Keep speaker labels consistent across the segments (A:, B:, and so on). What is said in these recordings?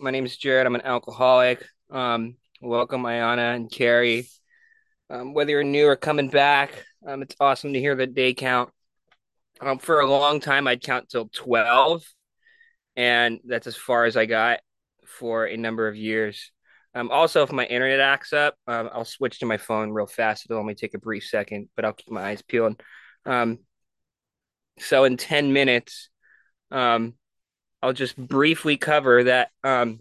A: My name is Jared. I'm an alcoholic. Um, welcome, Ayana and Carrie. Um, whether you're new or coming back, um, it's awesome to hear the day count. Um, for a long time, I'd count till 12, and that's as far as I got for a number of years. Um, also, if my internet acts up, um, I'll switch to my phone real fast. It'll only take a brief second, but I'll keep my eyes peeled. Um, so in 10 minutes, um, I'll just briefly cover that. Um,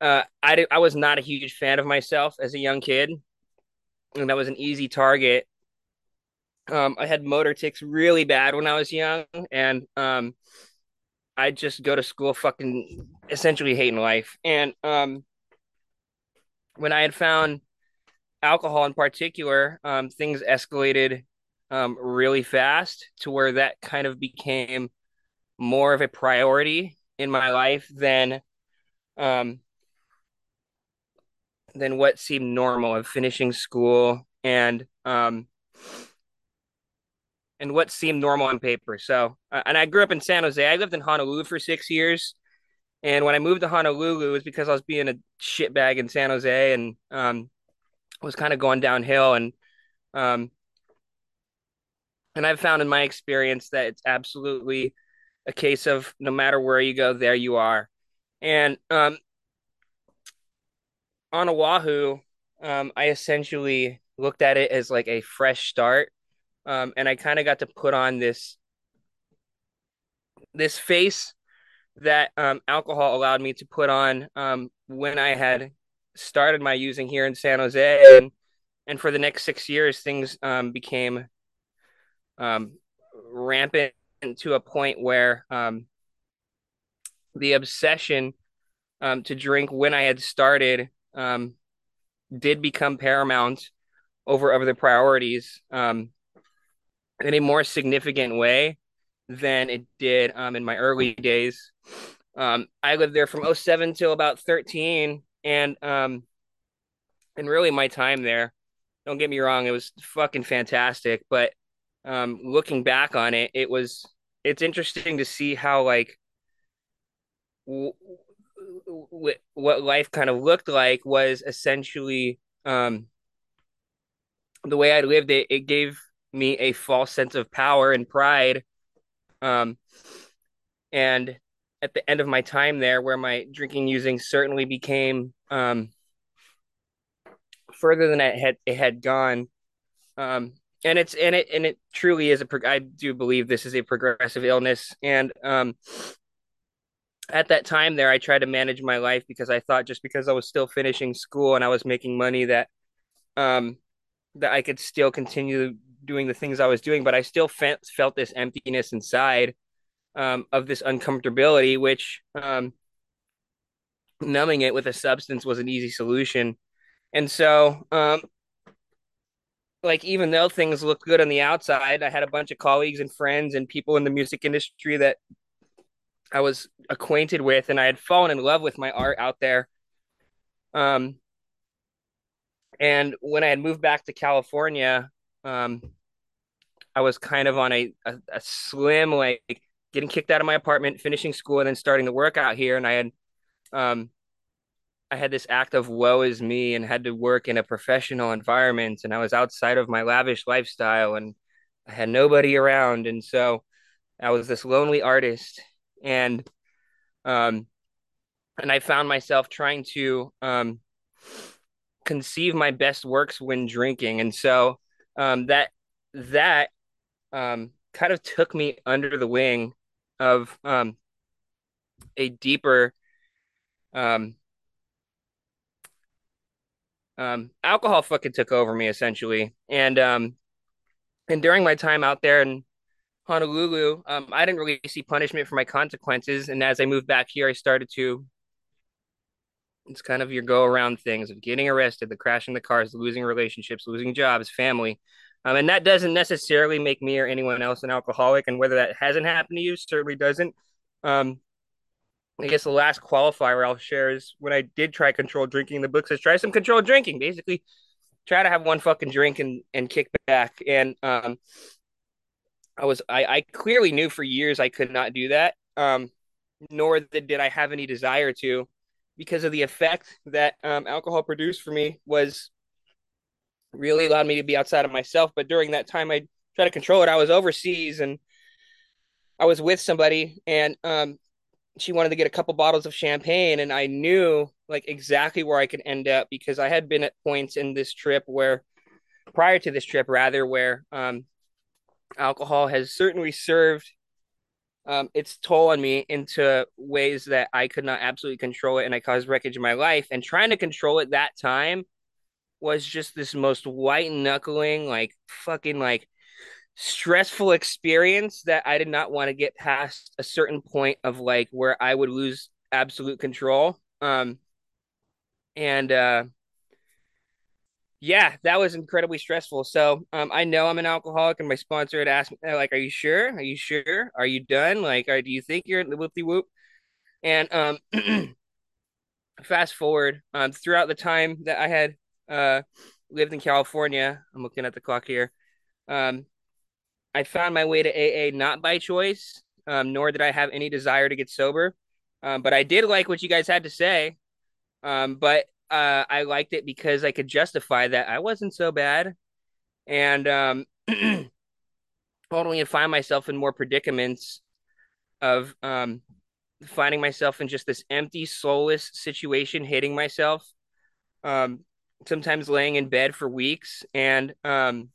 A: uh, I, I was not a huge fan of myself as a young kid, and that was an easy target. Um, I had motor tics really bad when I was young, and um, I just go to school fucking essentially hating life. And um, when I had found alcohol in particular, um, things escalated um, really fast to where that kind of became more of a priority in my life than um, than what seemed normal of finishing school and um, and what seemed normal on paper. So, uh, and I grew up in San Jose. I lived in Honolulu for six years. And when I moved to Honolulu, it was because I was being a shitbag in San Jose and um, was kind of going downhill. And um, and I've found in my experience that it's absolutely a case of no matter where you go, there you are. And um, on Oahu, um, I essentially looked at it as like a fresh start um, and I kind of got to put on this this face that um, alcohol allowed me to put on um, when I had started my using here in San Jose, and and for the next six years, things um, became um, rampant to a point where um, the obsession um, to drink when I had started um, did become paramount over other priorities. Um, in a more significant way than it did um, in my early days. Um, I lived there from 07 till about 13, and um, and really my time there. Don't get me wrong, it was fucking fantastic. But um, looking back on it, it was it's interesting to see how like w- w- what life kind of looked like was essentially um, the way I lived it. It gave me a false sense of power and pride. Um, and at the end of my time there, where my drinking using certainly became um, further than it had it had gone. Um, and it's and it and it truly is a. I do believe this is a progressive illness, and um, at that time there, I tried to manage my life because I thought just because I was still finishing school and I was making money that um that I could still continue doing the things I was doing, but I still felt felt this emptiness inside um, of this uncomfortability, which um, numbing it with a substance was an easy solution. And so, um, like, even though things looked good on the outside, I had a bunch of colleagues and friends and people in the music industry that I was acquainted with, and I had fallen in love with my art out there. Um, and when I had moved back to California, um, I was kind of on a, a, a slim, like getting kicked out of my apartment, finishing school, and then starting to work out here. And I had, um, I had this act of woe is me and had to work in a professional environment. And I was outside of my lavish lifestyle and I had nobody around. And so I was this lonely artist. And, um, and I found myself trying to, um, conceive my best works when drinking. And so, um, that that um, kind of took me under the wing of um, a deeper um, um, alcohol fucking took over me essentially and um and during my time out there in honolulu um i didn't really see punishment for my consequences and as i moved back here i started to it's kind of your go around things of getting arrested, the crashing the cars, losing relationships, losing jobs, family. Um, and that doesn't necessarily make me or anyone else an alcoholic. And whether that hasn't happened to you, certainly doesn't. Um, I guess the last qualifier I'll share is when I did try controlled drinking, the book says try some controlled drinking. Basically, try to have one fucking drink and, and kick back. And um, I was I, I clearly knew for years I could not do that. Um, nor did I have any desire to, because of the effect that um, alcohol produced for me was really allowed me to be outside of myself. But during that time, I tried to control it. I was overseas and I was with somebody, and um, she wanted to get a couple bottles of champagne, and I knew like exactly where I could end up because I had been at points in this trip where, prior to this trip, rather, where um, alcohol has certainly served um, its toll on me into ways that I could not absolutely control it, and I caused wreckage in my life. And trying to control it that time was just this most white knuckling, like fucking like stressful experience that I did not want to get past a certain point of like where I would lose absolute control. Um, and uh, yeah, that was incredibly stressful. So um, I know I'm an alcoholic, and my sponsor had asked me, like, "Are you sure? Are you sure? Are you done? Like, are, do you think you're the whoopty whoop?" And um, fast forward um, throughout the time that I had uh, lived in California, I'm looking at the clock here. Um, I found my way to AA not by choice, um, nor did I have any desire to get sober. Um, but I did like what you guys had to say. Um, but uh, I liked it because I could justify that I wasn't so bad, and um, only find myself in more predicaments of um, finding myself in just this empty, soulless situation, hating myself. Um, sometimes laying in bed for weeks and um,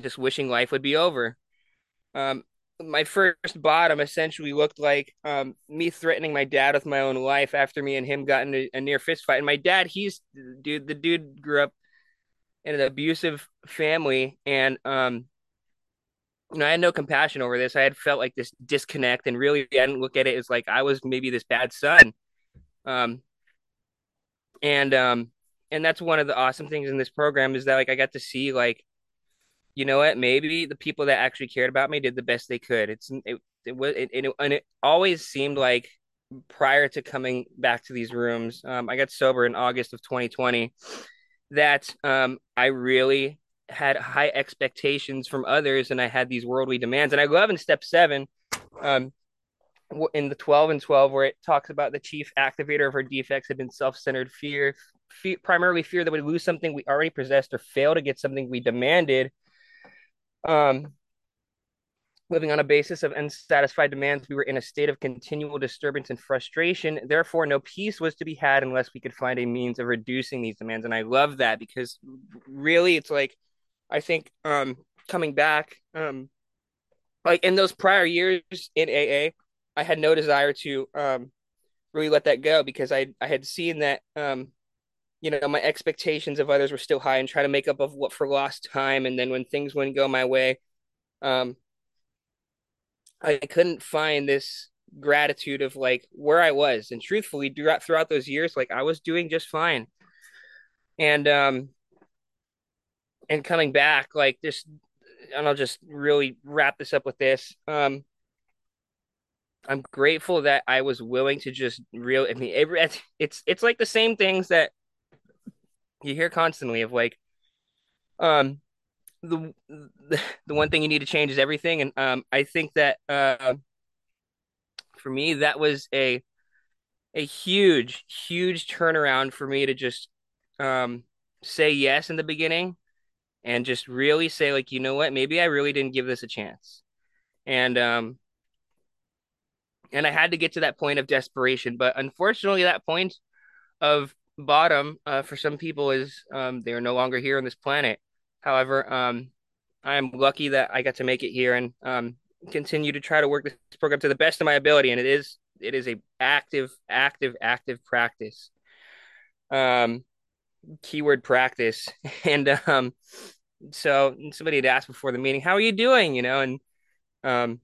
A: just wishing life would be over. Um, my first bottom essentially looked like um, me threatening my dad with my own life after me and him got in a, a near fist fight. And my dad, he's dude, the dude grew up in an abusive family, and um, you know, I had no compassion over this. I had felt like this disconnect, and really, I didn't look at it as like I was maybe this bad son. Um, and um, and that's one of the awesome things in this program is that like I got to see like you know what? Maybe the people that actually cared about me did the best they could. It's it it was it, it, and it always seemed like prior to coming back to these rooms, um, I got sober in August of 2020. That um, I really had high expectations from others, and I had these worldly demands. And I love in step seven, um, in the 12 and 12, where it talks about the chief activator of our defects had been self-centered fear, fear primarily fear that we lose something we already possessed or fail to get something we demanded um, living on a basis of unsatisfied demands, we were in a state of continual disturbance and frustration. Therefore, no peace was to be had unless we could find a means of reducing these demands. And I love that because really, it's like I think um, coming back, um, like in those prior years in AA, I had no desire to um, really let that go because I I had seen that um, you know my expectations of others were still high and try to make up of what for lost time and then when things wouldn't go my way um i couldn't find this gratitude of like where i was. And truthfully throughout those years like i was doing just fine. And um and coming back like this and i'll just really wrap this up with this um i'm grateful that i was willing to just real i mean it's it's like the same things that you hear constantly of like um the the one thing you need to change is everything. And um i think that uh for me that was a a huge huge turnaround for me to just um say yes in the beginning and just really say like you know what? Maybe i really didn't give this a chance. And um and i had to get to that point of desperation. But unfortunately that point of bottom uh, for some people is um, they are no longer here on this planet. However, um, I am lucky that I got to make it here and um, continue to try to work this program to the best of my ability. And it is it is a active, active, active practice. Um, keyword practice. And um, so somebody had asked before the meeting, "How are you doing?" You know, and um,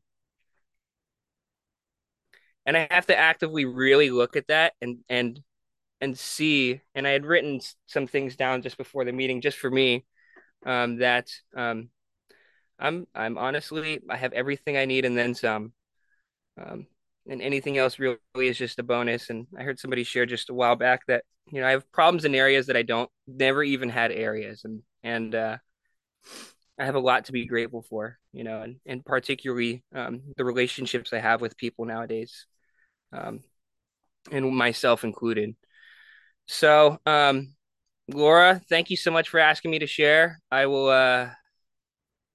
A: and I have to actively really look at that and and and see and i had written some things down just before the meeting just for me um, that um, i'm i'm honestly i have everything i need and then some um, and anything else really is just a bonus and i heard somebody share just a while back that you know i have problems in areas that i don't never even had areas and and uh, i have a lot to be grateful for you know and, and particularly um, the relationships i have with people nowadays um, and myself included. So, um, Laura, thank you so much for asking me to share. I will uh,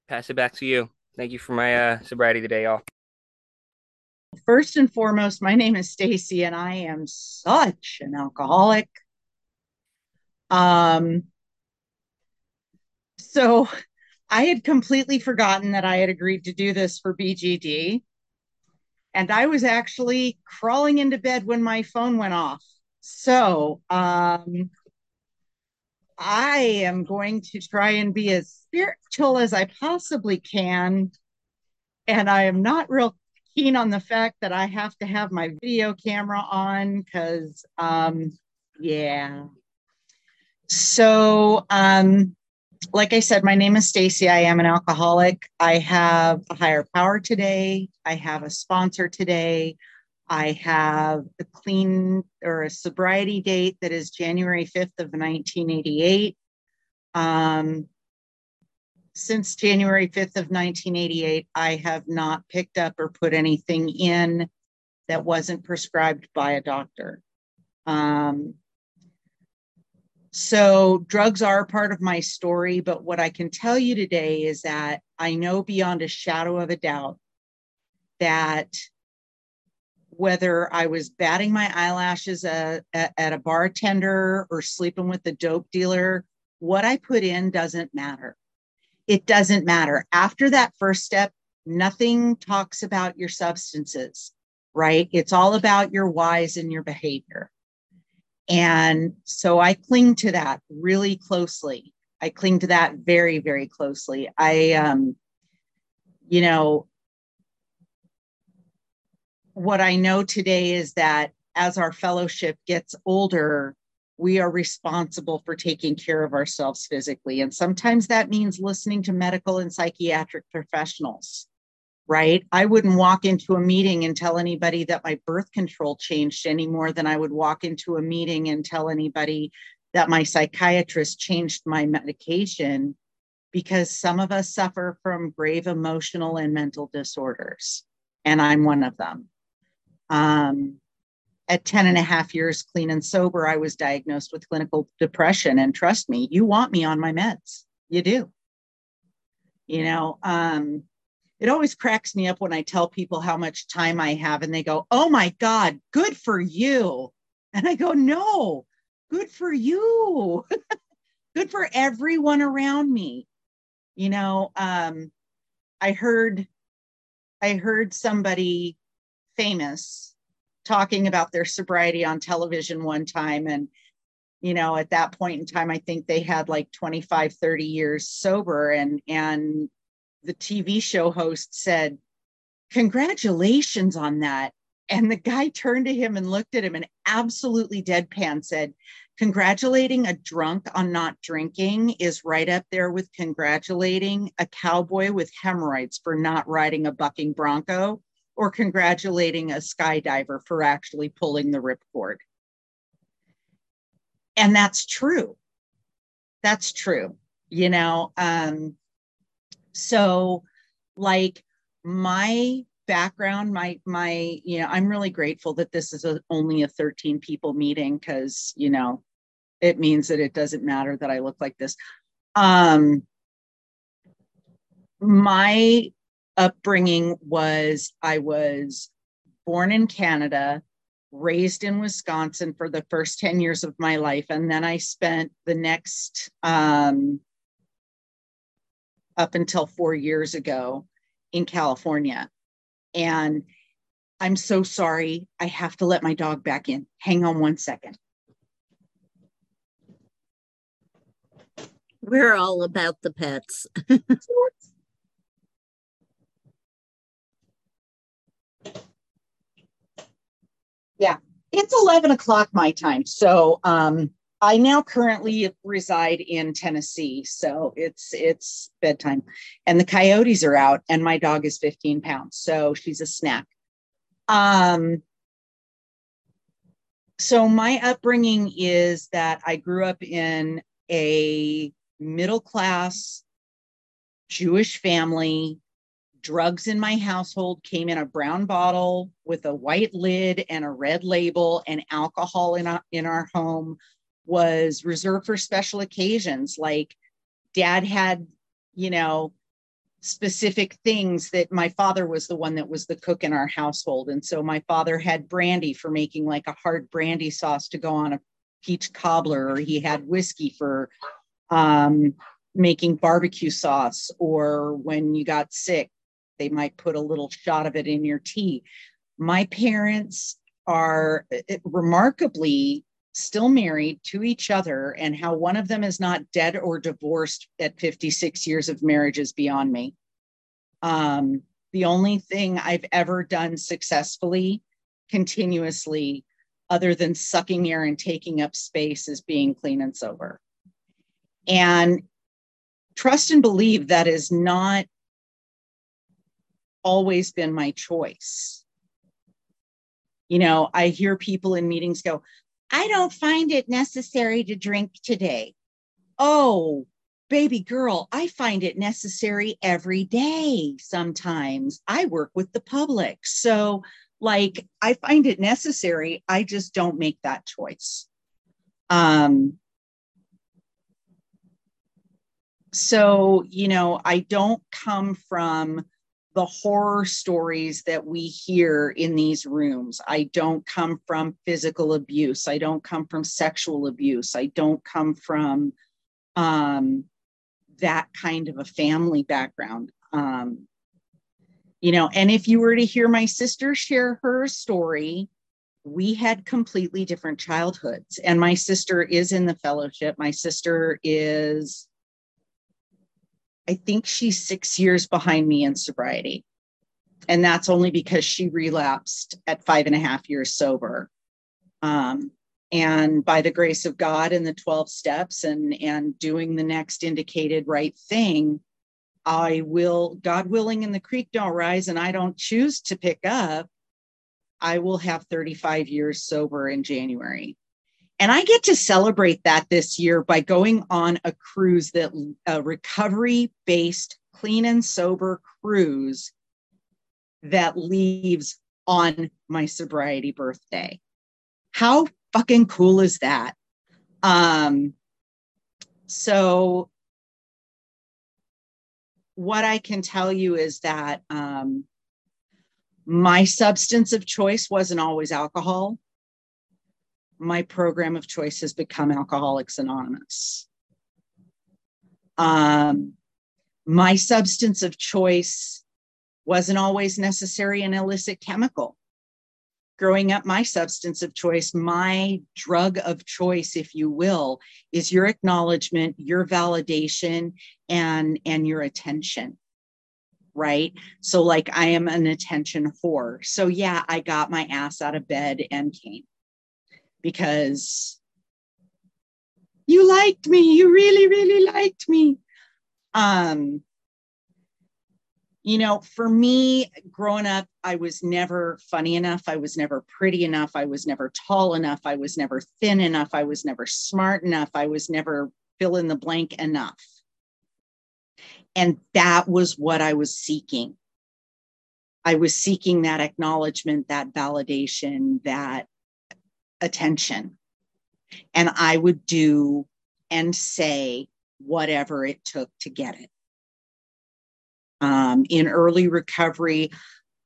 A: pass it back to you. Thank you for my uh, sobriety today, y'all.
B: First and foremost, my name is Stacy, and I am such an alcoholic. Um, so I had completely forgotten that I had agreed to do this for BGD. And I was actually crawling into bed when my phone went off. So um, I am going to try and be as spiritual as I possibly can. And I am not real keen on the fact that I have to have my video camera on because, um, yeah. So, um, like I said, my name is Stacy. I am an alcoholic. I have a higher power today. I have a sponsor today. I have a clean or a sobriety date that is January 5th of 1988. Um, since January 5th of 1988, I have not picked up or put anything in that wasn't prescribed by a doctor. Um, so, drugs are part of my story, but what I can tell you today is that I know beyond a shadow of a doubt that whether I was batting my eyelashes at, at, a bartender or sleeping with the dope dealer, what I put in doesn't matter. It doesn't matter. After that first step, nothing talks about your substances, right? It's all about your whys and your behavior. And so I cling to that really closely. I cling to that very, very closely. I, um, you know, what I know today is that as our fellowship gets older, we are responsible for taking care of ourselves physically. And sometimes that means listening to medical and psychiatric professionals right? I wouldn't walk into a meeting and tell anybody that my birth control changed any more than I would walk into a meeting and tell anybody that my psychiatrist changed my medication because some of us suffer from grave emotional and mental disorders, and I'm one of them. Um, at 10 and a half years clean and sober, I was diagnosed with clinical depression. And trust me, you want me on my meds. You do. You know, um, it always cracks me up when I tell people how much time I have and they go, Oh my God, good for you. And I go, No, good for you. good for everyone around me. You know, um, I heard I heard somebody famous talking about their sobriety on television one time. And you know at that point in time i think they had like 25 30 years sober. And and the TV show host said, Congratulations on that. And the guy turned to him and looked at him and absolutely deadpan said, Congratulating a drunk on not drinking is right up there with congratulating a cowboy with hemorrhoids for not riding a bucking bronco or congratulating a skydiver for actually pulling the ripcord. And that's true. That's true. You know, um, so like my background my my you know i'm really grateful that this is a, only a 13 people meeting because you know it means that it doesn't matter that i look like this um my upbringing was i was born in canada raised in wisconsin for the first 10 years of my life and then i spent the next um up until four years ago in California. And I'm so sorry. I have to let my dog back in. Hang on one second.
C: We're all about the pets.
B: yeah, it's 11 o'clock my time. So um, I now currently reside in Tennessee, so it's it's bedtime, and the coyotes are out, and my dog is 15 pounds, so she's a snack. Um, so my upbringing is that I grew up in a middle class Jewish family, drugs in my household came in a brown bottle with a white lid and a red label, and alcohol in our, in our home was reserved for special occasions. Like dad had, you know, specific things that my father was the one that was the cook in our household. And so my father had brandy for making like a hard brandy sauce to go on a peach cobbler, or he had whiskey for um, making barbecue sauce, or when you got sick, they might put a little shot of it in your tea. My parents are eh, remarkably still married to each other, and how one of them is not dead or divorced at 56 years of marriage is beyond me. Um, the only thing I've ever done successfully, continuously, other than sucking air and taking up space, is being clean and sober. And trust and believe that is not always been my choice. You know, I hear people in meetings go, I don't find it necessary to drink today. Oh, baby girl, I find it necessary every day sometimes. I work with the public. So, like, I find it necessary. I just don't make that choice. Um, so, you know, I don't come from the horror stories that we hear in these rooms. I don't come from physical abuse. I don't come from sexual abuse. I don't come from um, that kind of a family background. Um, you know, and if you were to hear my sister share her story, we had completely different childhoods. And my sister is in the fellowship. My sister is I think she's six years behind me in sobriety. And that's only because she relapsed at five and a half years sober. Um, and by the grace of God and the 12 steps and, and doing the next indicated right thing, I will, God willing, and the creek don't rise and I don't choose to pick up, I will have 35 years sober in January. And I get to celebrate that this year by going on a cruise that a recovery based clean and sober cruise that leaves on my sobriety birthday. How fucking cool is that? Um, so, what I can tell you is that um, my substance of choice wasn't always alcohol my program of choice has become Alcoholics Anonymous. Um, my substance of choice wasn't always necessary an illicit chemical. Growing up, my substance of choice, my drug of choice, if you will, is your acknowledgement, your validation, and, and your attention right? So, like, I am an attention whore. So, yeah, I got my ass out of bed and came because you liked me. You really, really liked me. Um, you know, for me, growing up, I was never funny enough. I was never pretty enough. I was never tall enough. I was never thin enough. I was never smart enough. I was never fill in the blank enough. And that was what I was seeking. I was seeking that acknowledgement, that validation, that attention. And I would do and say whatever it took to get it. Um, in early recovery,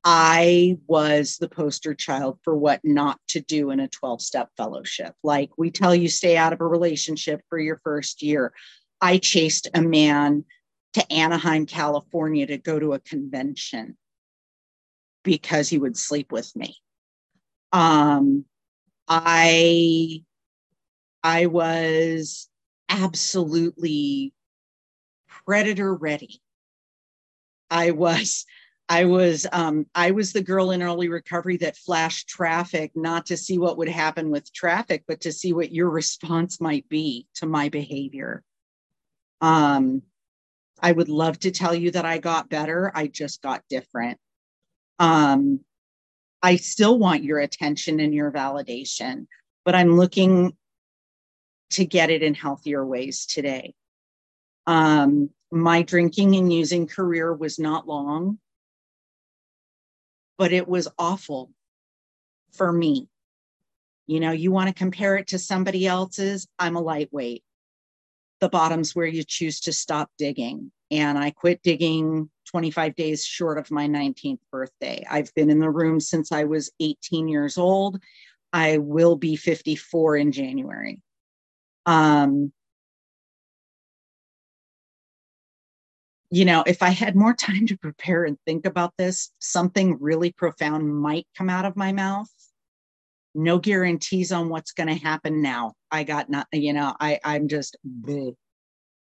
B: I was the poster child for what not to do in a 12 step fellowship. Like we tell you, stay out of a relationship for your first year. I chased a man to Anaheim, California to go to a convention because he would sleep with me. Um, I I was absolutely predator ready. I was I was um, I was the girl in early recovery that flashed traffic, not to see what would happen with traffic, but to see what your response might be to my behavior. Um, I would love to tell you that I got better. I just got different. Um, I still want your attention and your validation, but I'm looking to get it in healthier ways today. Um, my drinking and using career was not long. but it was awful for me. You know, you want to compare it to somebody else's, I'm a lightweight. The bottom's where you choose to stop digging. And I quit digging 25 days short of my 19th birthday. I've been in the room since I was 18 years old. I will be 54 in January. Um, you know, if I had more time to prepare and think about this, something really profound might come out of my mouth. No guarantees on what's going to happen now. I got not, you know, I I'm just bleh.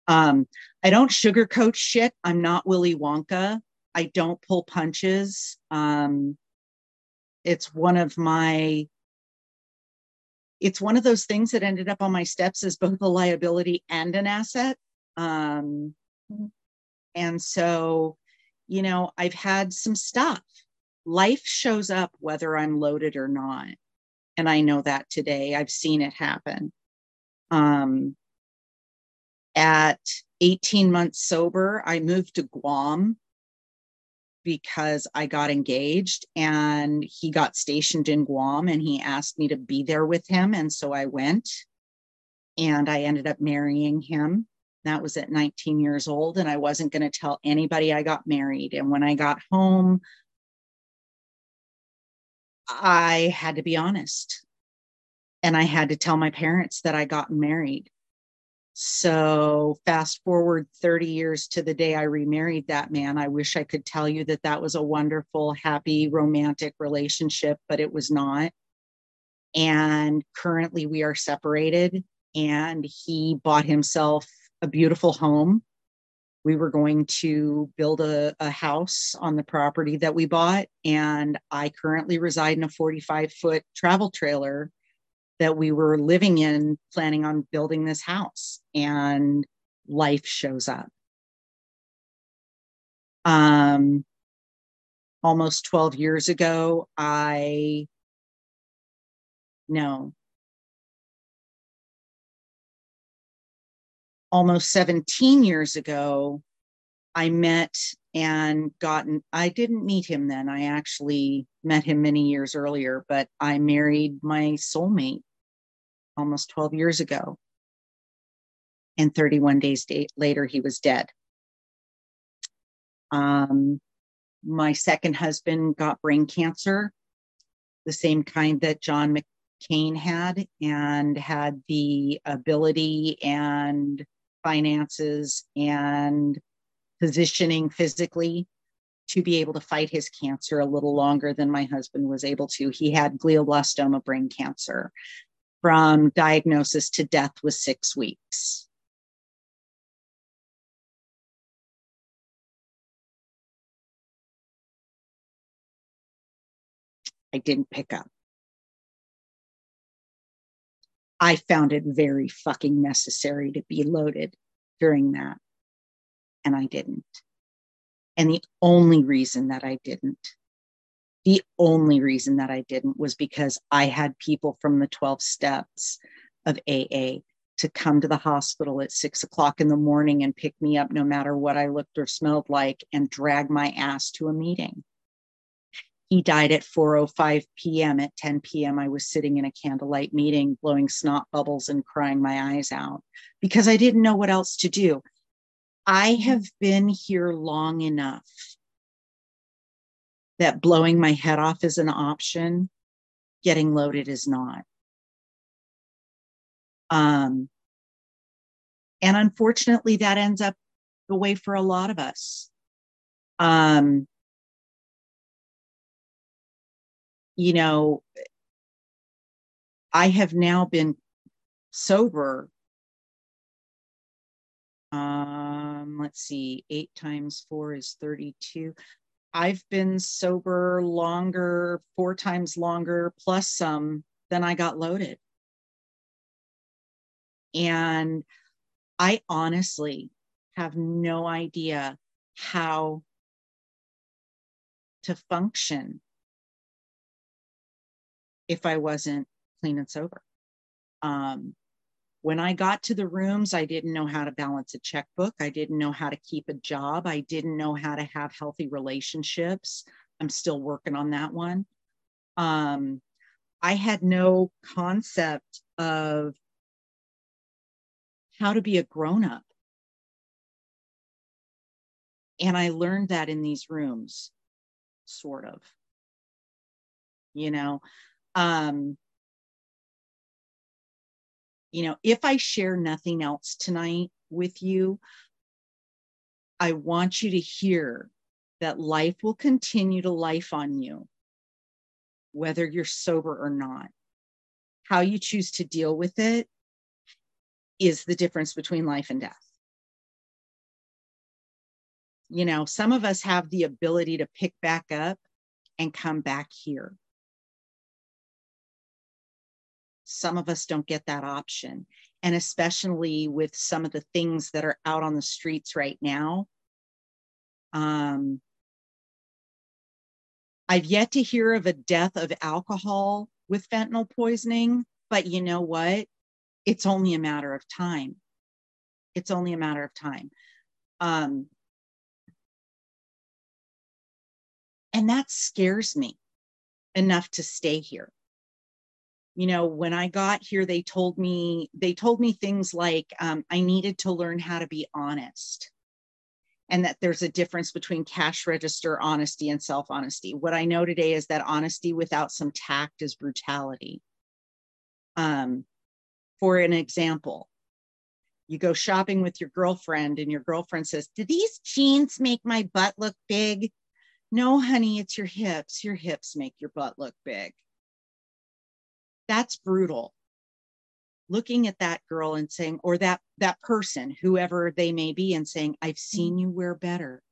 B: Um I don't sugarcoat shit. I'm not Willy Wonka. I don't pull punches. Um it's one of my it's one of those things that ended up on my steps as both a liability and an asset. Um, and so, you know, I've had some stuff. Life shows up whether I'm loaded or not. And I know that today. I've seen it happen. Um, at 18 months sober, I moved to Guam because I got engaged and he got stationed in Guam and he asked me to be there with him. And so I went and I ended up marrying him. That was at 19 years old, and I wasn't going to tell anybody I got married. And when I got home, I had to be honest. And I had to tell my parents that I got married. So, fast forward 30 years to the day I remarried that man. I wish I could tell you that that was a wonderful, happy, romantic relationship, but it was not. And currently we are separated, and he bought himself a beautiful home. We were going to build a, a house on the property that we bought. And I currently reside in a 45 foot travel trailer that we were living in, planning on building this house. And life shows up. Um, almost 12 years ago, I no, almost 17 years ago, I met and gotten, I didn't meet him then. I actually met him many years earlier, but I married my soulmate almost 12 years ago. And 31 days later, he was dead. Um, my second husband got brain cancer, the same kind that John McCain had, and had the ability and finances and positioning physically to be able to fight his cancer a little longer than my husband was able to. He had glioblastoma brain cancer. From diagnosis to death was six weeks. I didn't pick up. I found it very fucking necessary to be loaded during that. And I didn't. And the only reason that I didn't, the only reason that I didn't was because I had people from the 12 steps of AA to come to the hospital at six o'clock in the morning and pick me up no matter what I looked or smelled like and drag my ass to a meeting. He died at 4:05 p.m. At 10 p.m., I was sitting in a candlelight meeting, blowing snot bubbles and crying my eyes out because I didn't know what else to do. I have been here long enough that blowing my head off is an option, getting loaded is not. Um, and unfortunately, that ends up the way for a lot of us. Um, you know, I have now been sober. Um, let's see, eight times four is 32. I've been sober longer, four times longer, plus some than I got loaded. And I honestly have no idea how to function if I wasn't clean and sober. Um, when I got to the rooms, I didn't know how to balance a checkbook. I didn't know how to keep a job. I didn't know how to have healthy relationships. I'm still working on that one. Um, I had no concept of how to be a grown up. And I learned that in these rooms, sort of. You know, um, you know, if I share nothing else tonight with you, I want you to hear that life will continue to life on you, whether you're sober or not. How you choose to deal with it is the difference between life and death. You know, some of us have the ability to pick back up and come back here. Some of us don't get that option. And especially with some of the things that are out on the streets right now. Um, I've yet to hear of a death of alcohol with fentanyl poisoning, but you know what? It's only a matter of time. It's only a matter of time. Um, and that scares me enough to stay here you know when i got here they told me they told me things like um, i needed to learn how to be honest. And that there's a difference between cash register honesty and self honesty what i know today is that honesty without some tact is brutality. Um, for an example you go shopping with your girlfriend and your girlfriend says do these jeans make my butt look big? No honey it's your hips. Your hips make your butt look big that's brutal. Looking at that girl and saying or that that person whoever they may be and saying i've seen you wear better.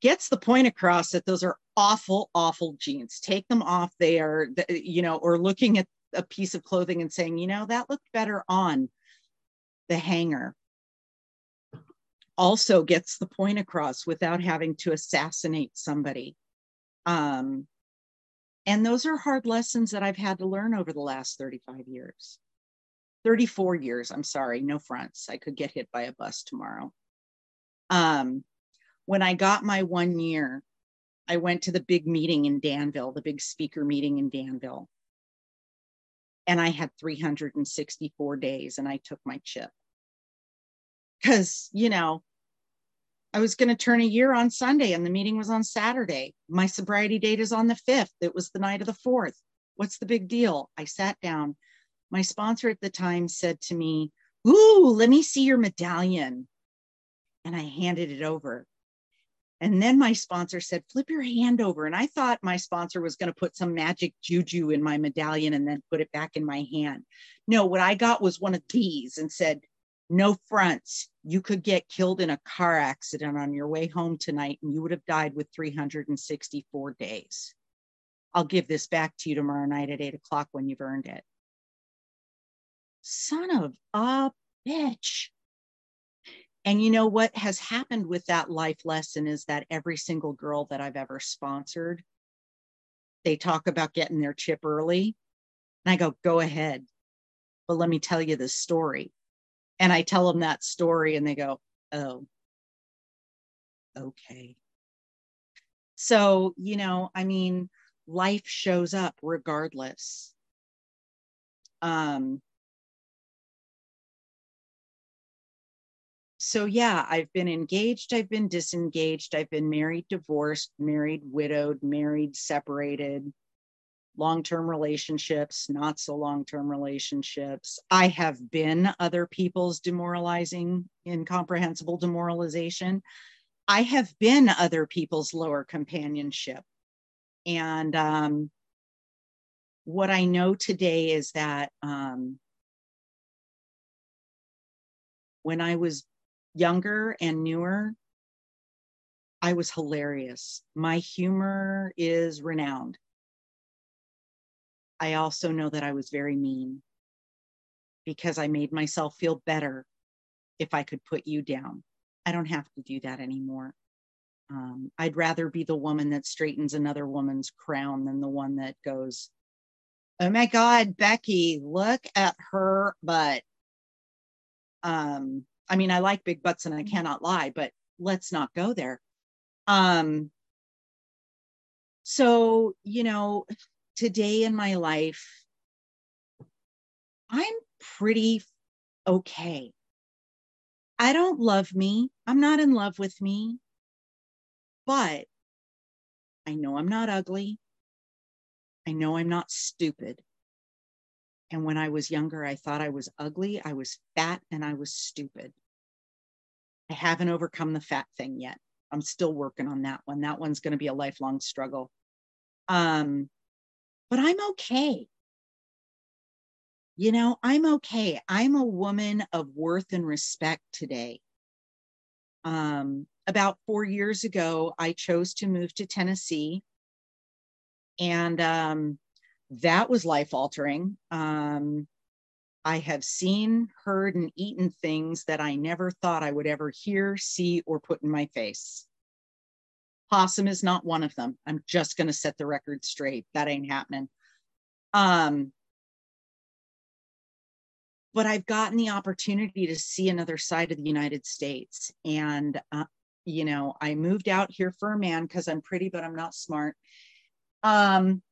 B: Gets the point across that those are awful awful jeans take them off they are you know or looking at a piece of clothing and saying you know that looked better on the hanger. Also gets the point across without having to assassinate somebody. Um, and those are hard lessons that I've had to learn over the last 35 years. 34 years, I'm sorry, no fronts. I could get hit by a bus tomorrow. Um, when I got my one year, I went to the big meeting in Danville, the big speaker meeting in Danville. And I had 364 days and I took my chip. Because, you know, I was going to turn a year on Sunday and the meeting was on Saturday. My sobriety date is on the 5th. It was the night of the 4th. What's the big deal? I sat down. My sponsor at the time said to me, Ooh, let me see your medallion. And I handed it over. And then my sponsor said, Flip your hand over. And I thought my sponsor was going to put some magic juju in my medallion and then put it back in my hand. No, what I got was one of these and said, no fronts. You could get killed in a car accident on your way home tonight and you would have died with 364 days. I'll give this back to you tomorrow night at eight o'clock when you've earned it. Son of a bitch. And you know what has happened with that life lesson is that every single girl that I've ever sponsored, they talk about getting their chip early. And I go, go ahead. But let me tell you the story and I tell them that story and they go, oh, okay. So, you know, I mean, life shows up regardless. Um, so yeah, I've been engaged, I've been disengaged, I've been married, divorced, married, widowed, married, separated, long term relationships, not so long term relationships. I have been other people's demoralizing, incomprehensible demoralization. I have been other people's lower companionship. And um, what I know today is that um, when I was younger and newer, I was hilarious. My humor is renowned. I also know that I was very mean because I made myself feel better if I could put you down. I don't have to do that anymore. Um, I'd rather be the woman that straightens another woman's crown than the one that goes, Oh my God, Becky, look at her butt. Um, I mean, I like big butts and I cannot lie, but let's not go there. Um, so, you know, today in my life, I'm pretty okay. I don't love me. I'm not in love with me, but I know I'm not ugly. I know I'm not stupid. And when I was younger, I thought I was ugly, I was fat, and I was stupid. I haven't overcome the fat thing yet. I'm still working on that one. That one's going to be a lifelong struggle. Um, but I'm okay. You know, I'm okay. I'm a woman of worth and respect today. Um, about four years ago, I chose to move to Tennessee. And um, that was life altering. Um, I have seen, heard, and eaten things that I never thought I would ever hear, see, or put in my face. Possum is not one of them. I'm just going to set the record straight. That ain't happening. Um, but I've gotten the opportunity to see another side of the United States. And, uh, you know, I moved out here for a man because I'm pretty, but I'm not smart. Um,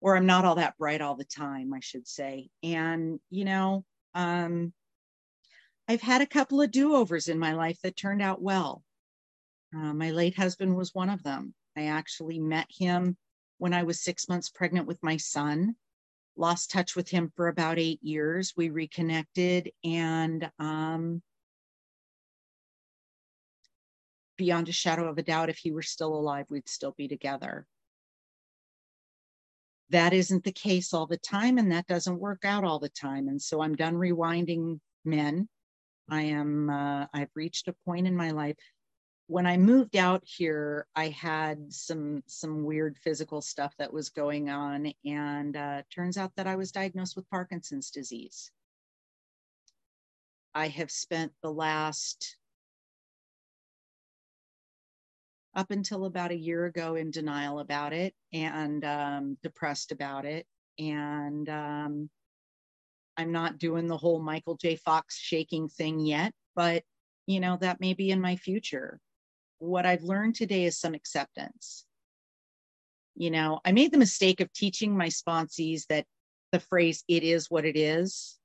B: or I'm not all that bright all the time, I should say. And, you know, um, I've had a couple of do overs in my life that turned out well. Uh, my late husband was one of them. I actually met him when I was six months pregnant with my son, lost touch with him for about eight years. We reconnected, and um, beyond a shadow of a doubt, if he were still alive, we'd still be together that isn't the case all the time and that doesn't work out all the time and so i'm done rewinding men i am uh, i've reached a point in my life when i moved out here i had some some weird physical stuff that was going on and uh, turns out that i was diagnosed with parkinson's disease i have spent the last up until about a year ago in denial about it and um, depressed about it. And um, I'm not doing the whole Michael J. Fox shaking thing yet, but you know, that may be in my future. What I've learned today is some acceptance. You know, I made the mistake of teaching my sponsees that the phrase, it is what it is.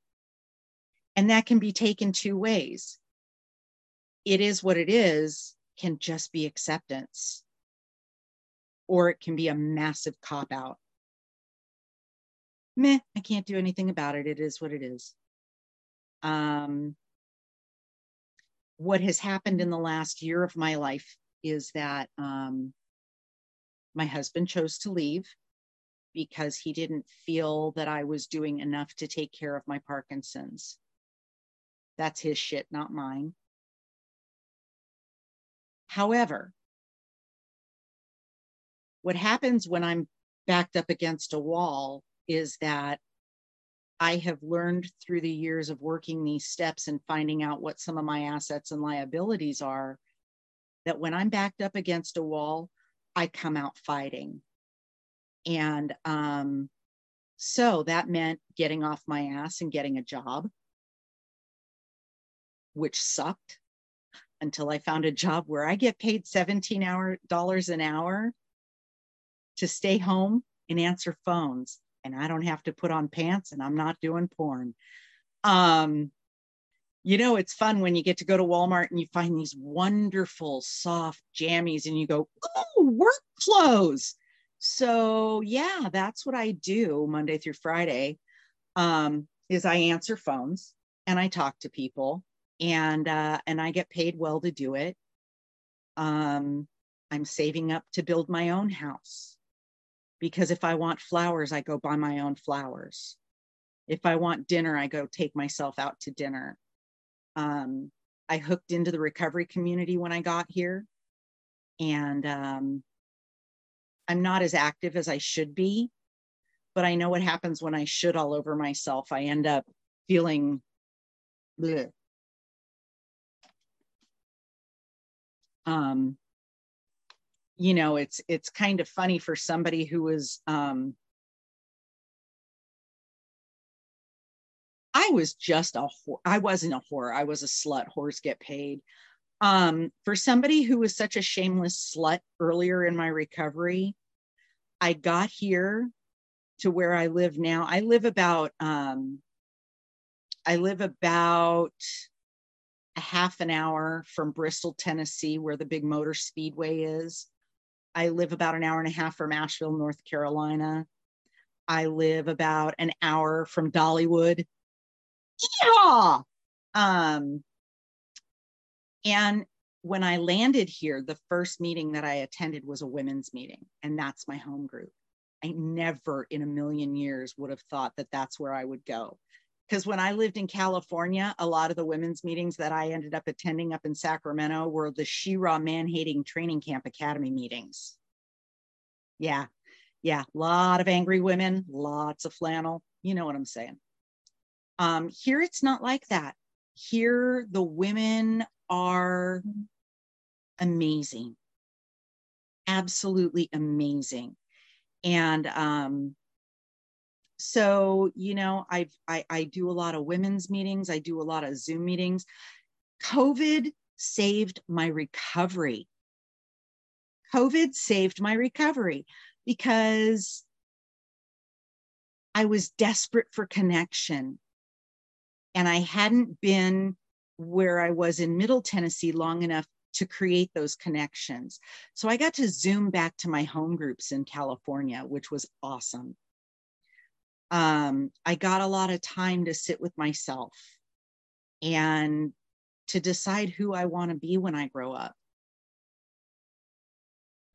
B: And that can be taken two ways. It is what it is can just be acceptance, or it can be a massive cop out. Meh, I can't do anything about it. It is what it is. Um, what has happened in the last year of my life is that um, my husband chose to leave because he didn't feel that I was doing enough to take care of my Parkinson's. That's his shit, not mine. However, what happens when I'm backed up against a wall is that I have learned through the years of working these steps and finding out what some of my assets and liabilities are that when I'm backed up against a wall, I come out fighting. And um, so that meant getting off my ass and getting a job, which sucked until I found a job where I get paid 17 hour dollars an hour to stay home and answer phones and I don't have to put on pants and I'm not doing porn. Um, you know, it's fun when you get to go to Walmart and you find these wonderful soft jammies and you go, oh, work clothes. So yeah, that's what I do Monday through Friday. Um, is I answer phones and I talk to people and uh, and I get paid well to do it. Um, I'm saving up to build my own house because if I want flowers, I go buy my own flowers. If I want dinner, I go take myself out to dinner. Um, I hooked into the recovery community when I got here, and um, I'm not as active as I should be, but I know what happens when I should all over myself. I end up feeling bleh, um, you know, it's it's kind of funny for somebody who was um, I was just a whore. I wasn't a whore. I was a slut. Whores get paid. Um, for somebody who was such a shameless slut earlier in my recovery, I got here to where I live now. I live about um, I live about a half an hour from Bristol, Tennessee, where the big motor speedway is. I live about an hour and a half from Asheville, North Carolina. I live about an hour from Dollywood. Yeah. Um, and when I landed here, the first meeting that I attended was a women's meeting, and that's my home group. I never in a million years would have thought that that's where I would go. Because when I lived in California, a lot of the women's meetings that I ended up attending up in Sacramento were the She-Ra Man Hating Training Camp Academy meetings. Yeah, yeah, a lot of angry women, lots of flannel. You know what I'm saying. Um, here, it's not like that. Here, the women are amazing, absolutely amazing. And um, so, you know, I've, I, I do a lot of women's meetings, I do a lot of Zoom meetings. COVID saved my recovery. COVID saved my recovery because I was desperate for connection. And I hadn't been where I was in Middle Tennessee long enough to create those connections. So I got to zoom back to my home groups in California, which was awesome. Um, I got a lot of time to sit with myself and to decide who I want to be when I grow up.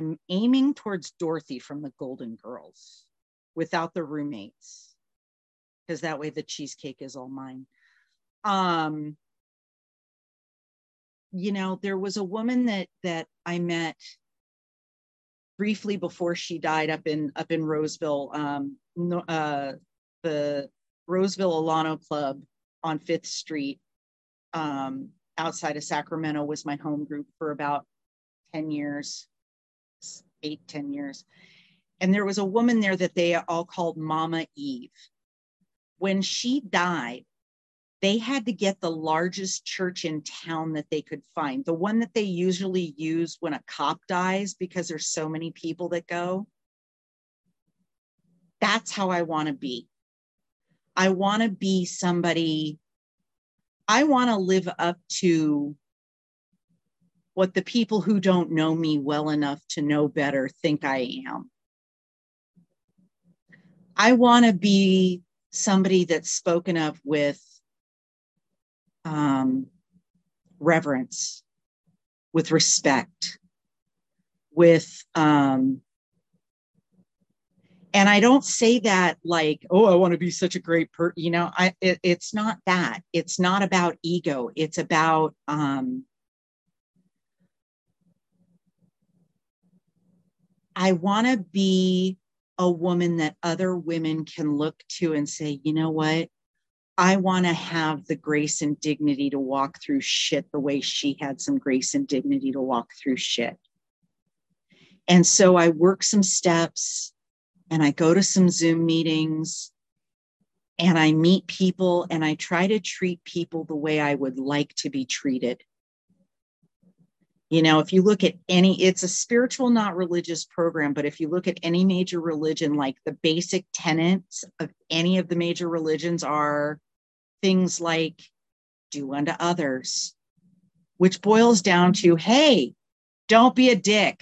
B: I'm aiming towards Dorothy from the Golden Girls without the roommates, because that way the cheesecake is all mine. Um, you know, there was a woman that that I met briefly before she died up in up in Roseville, um, uh, the Roseville Alano Club on Fifth Street, um, outside of Sacramento, was my home group for about ten years, eight ten years, and there was a woman there that they all called Mama Eve. When she died, they had to get the largest church in town that they could find, the one that they usually use when a cop dies because there's so many people that go. That's how I want to be. I want to be somebody, I want to live up to what the people who don't know me well enough to know better think I am. I want to be somebody that's spoken of with um, reverence, with respect, with, um, and I don't say that like, oh, I want to be such a great person. You know, I it, it's not that. It's not about ego. It's about um, I want to be a woman that other women can look to and say, you know what? I want to have the grace and dignity to walk through shit the way she had some grace and dignity to walk through shit. And so I work some steps and I go to some Zoom meetings and I meet people and I try to treat people the way I would like to be treated. You know, if you look at any, it's a spiritual, not religious program, but if you look at any major religion, like the basic tenets of any of the major religions are things like do unto others, which boils down to hey, don't be a dick.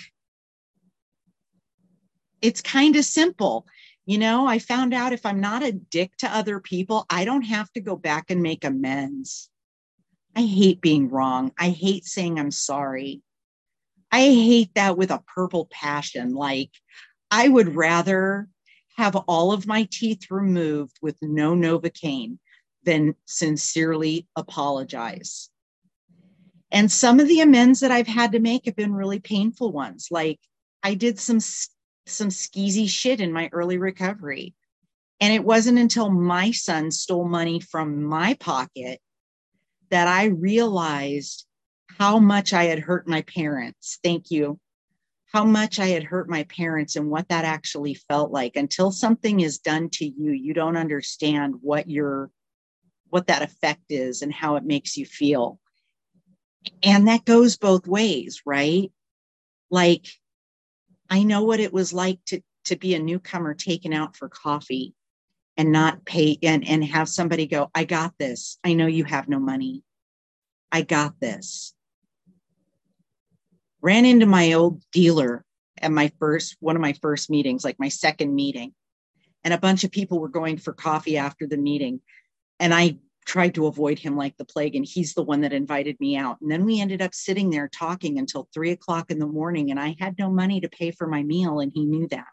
B: It's kind of simple. You know, I found out if I'm not a dick to other people, I don't have to go back and make amends. I hate being wrong. I hate saying I'm sorry. I hate that with a purple passion. Like, I would rather have all of my teeth removed with no Novocaine than sincerely apologize. And some of the amends that I've had to make have been really painful ones. Like I did some some skeezy shit in my early recovery. And it wasn't until my son stole money from my pocket that I realized how much I had hurt my parents. Thank you. How much I had hurt my parents and what that actually felt like. Until something is done to you, you don't understand what you're what that effect is and how it makes you feel. And that goes both ways, right? Like, I know what it was like to, to be a newcomer taken out for coffee and not pay and, and have somebody go, I got this. I know you have no money. I got this. Ran into my old dealer at my first, one of my first meetings, like my second meeting. And a bunch of people were going for coffee after the meeting. And I tried to avoid him like the plague. And he's the one that invited me out. And then we ended up sitting there talking until three o'clock in the morning. And I had no money to pay for my meal. And he knew that.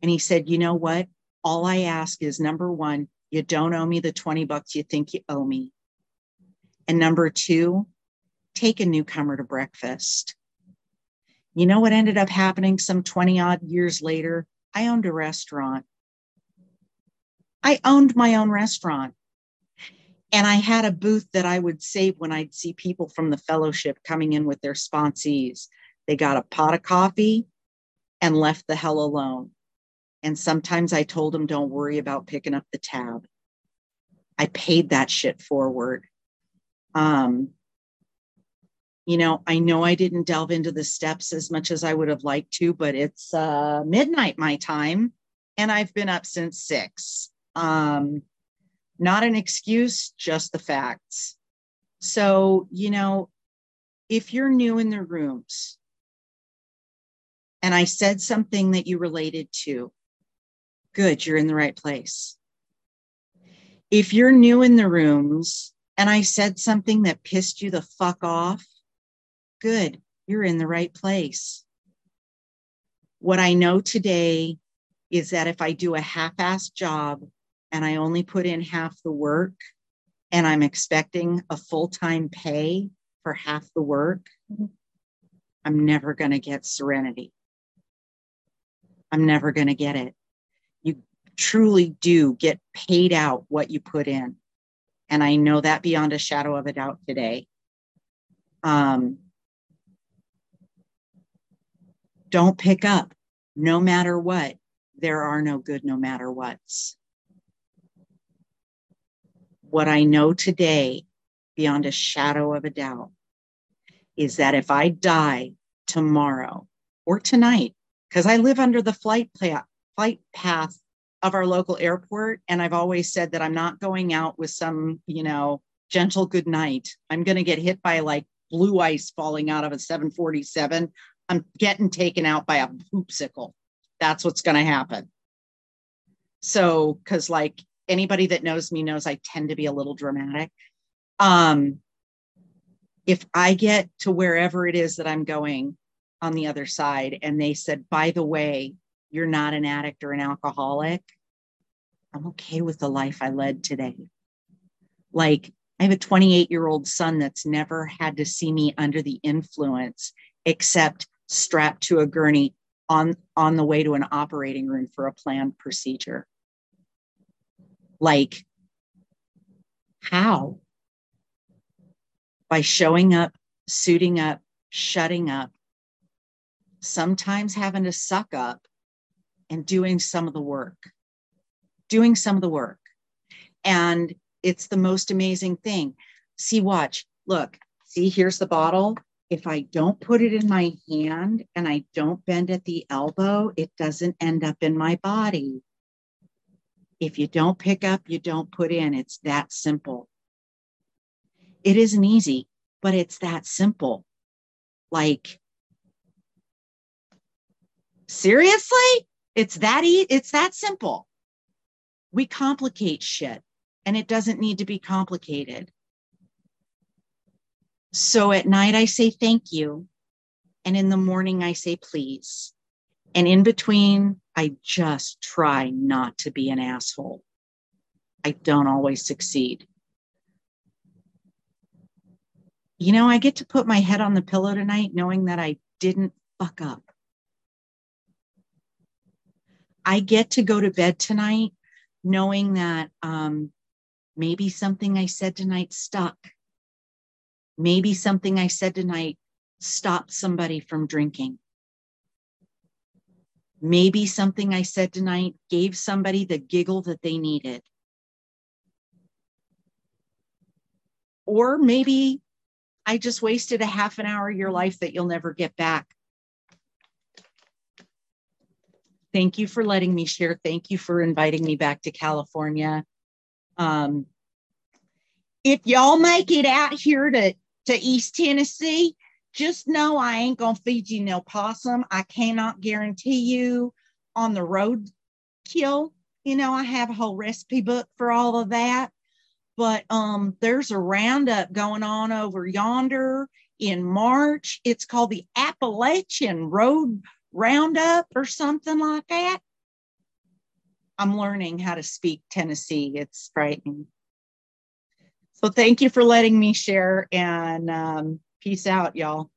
B: And he said, You know what? All I ask is number one, you don't owe me the 20 bucks you think you owe me. And number two, take a newcomer to breakfast. You know what ended up happening some 20 odd years later? I owned a restaurant. I owned my own restaurant. And I had a booth that I would save when I'd see people from the fellowship coming in with their sponsees. They got a pot of coffee and left the hell alone. And sometimes I told them, don't worry about picking up the tab. I paid that shit forward. Um, you know, I know I didn't delve into the steps as much as I would have liked to, but it's uh, midnight my time, and I've been up since six. Um, not an excuse, just the facts. So, you know, if you're new in the rooms and I said something that you related to, good, you're in the right place. If you're new in the rooms and I said something that pissed you the fuck off, good, you're in the right place. What I know today is that if I do a half assed job and I only put in half the work and I'm expecting a full time pay for half the work, I'm never going to get serenity. I'm never going to get it. You truly do get paid out what you put in. And I know that beyond a shadow of a doubt today. Um, don't pick up no matter what. There are no good no matter what's what I know today, beyond a shadow of a doubt, is that if I die tomorrow or tonight, because I live under the flight, flight path of our local airport, and I've always said that I'm not going out with some, you know, gentle good night. I'm going to get hit by like blue ice falling out of a 747. I'm getting taken out by a poopsicle. That's what's going to happen. So, because like anybody that knows me knows I tend to be a little dramatic. Um, if I get to wherever it is that I'm going on the other side, and they said, by the way, you're not an addict or an alcoholic, I'm okay with the life I led today. Like, I have a 28 year old son that's never had to see me under the influence except strapped to a gurney on, on the way to an operating room for a planned procedure. Like, how? By showing up, suiting up, shutting up, sometimes having to suck up and doing some of the work. Doing some of the work. And it's the most amazing thing. See, watch, look, see, here's the bottle. If I don't put it in my hand and I don't bend at the elbow, it doesn't end up in my body. If you don't pick up, you don't put in. It's that simple. It isn't easy, but it's that simple. Like, seriously? It's that e- it's that simple. We complicate shit and it doesn't need to be complicated. So at night I say thank you and in the morning I say please. And in between I just try not to be an asshole. I don't always succeed. You know, I get to put my head on the pillow tonight knowing that I didn't fuck up. I get to go to bed tonight knowing that um, maybe something I said tonight stuck. Maybe something I said tonight stopped somebody from drinking. Maybe something I said tonight gave somebody the giggle that they needed. Or maybe I just wasted a half an hour of your life that you'll never get back. Thank you for letting me share. Thank you for inviting me back to California. Um, if y'all make it out here to, to East Tennessee, just know I ain't gonna feed you no possum. I cannot guarantee you on the road kill. You know, I have a whole recipe book for all of that. But um, there's a roundup going on over yonder in March. It's called the Appalachian Road Roundup or something like that. I'm learning how to speak Tennessee. It's frightening. So thank you for letting me share and um, peace out, y'all.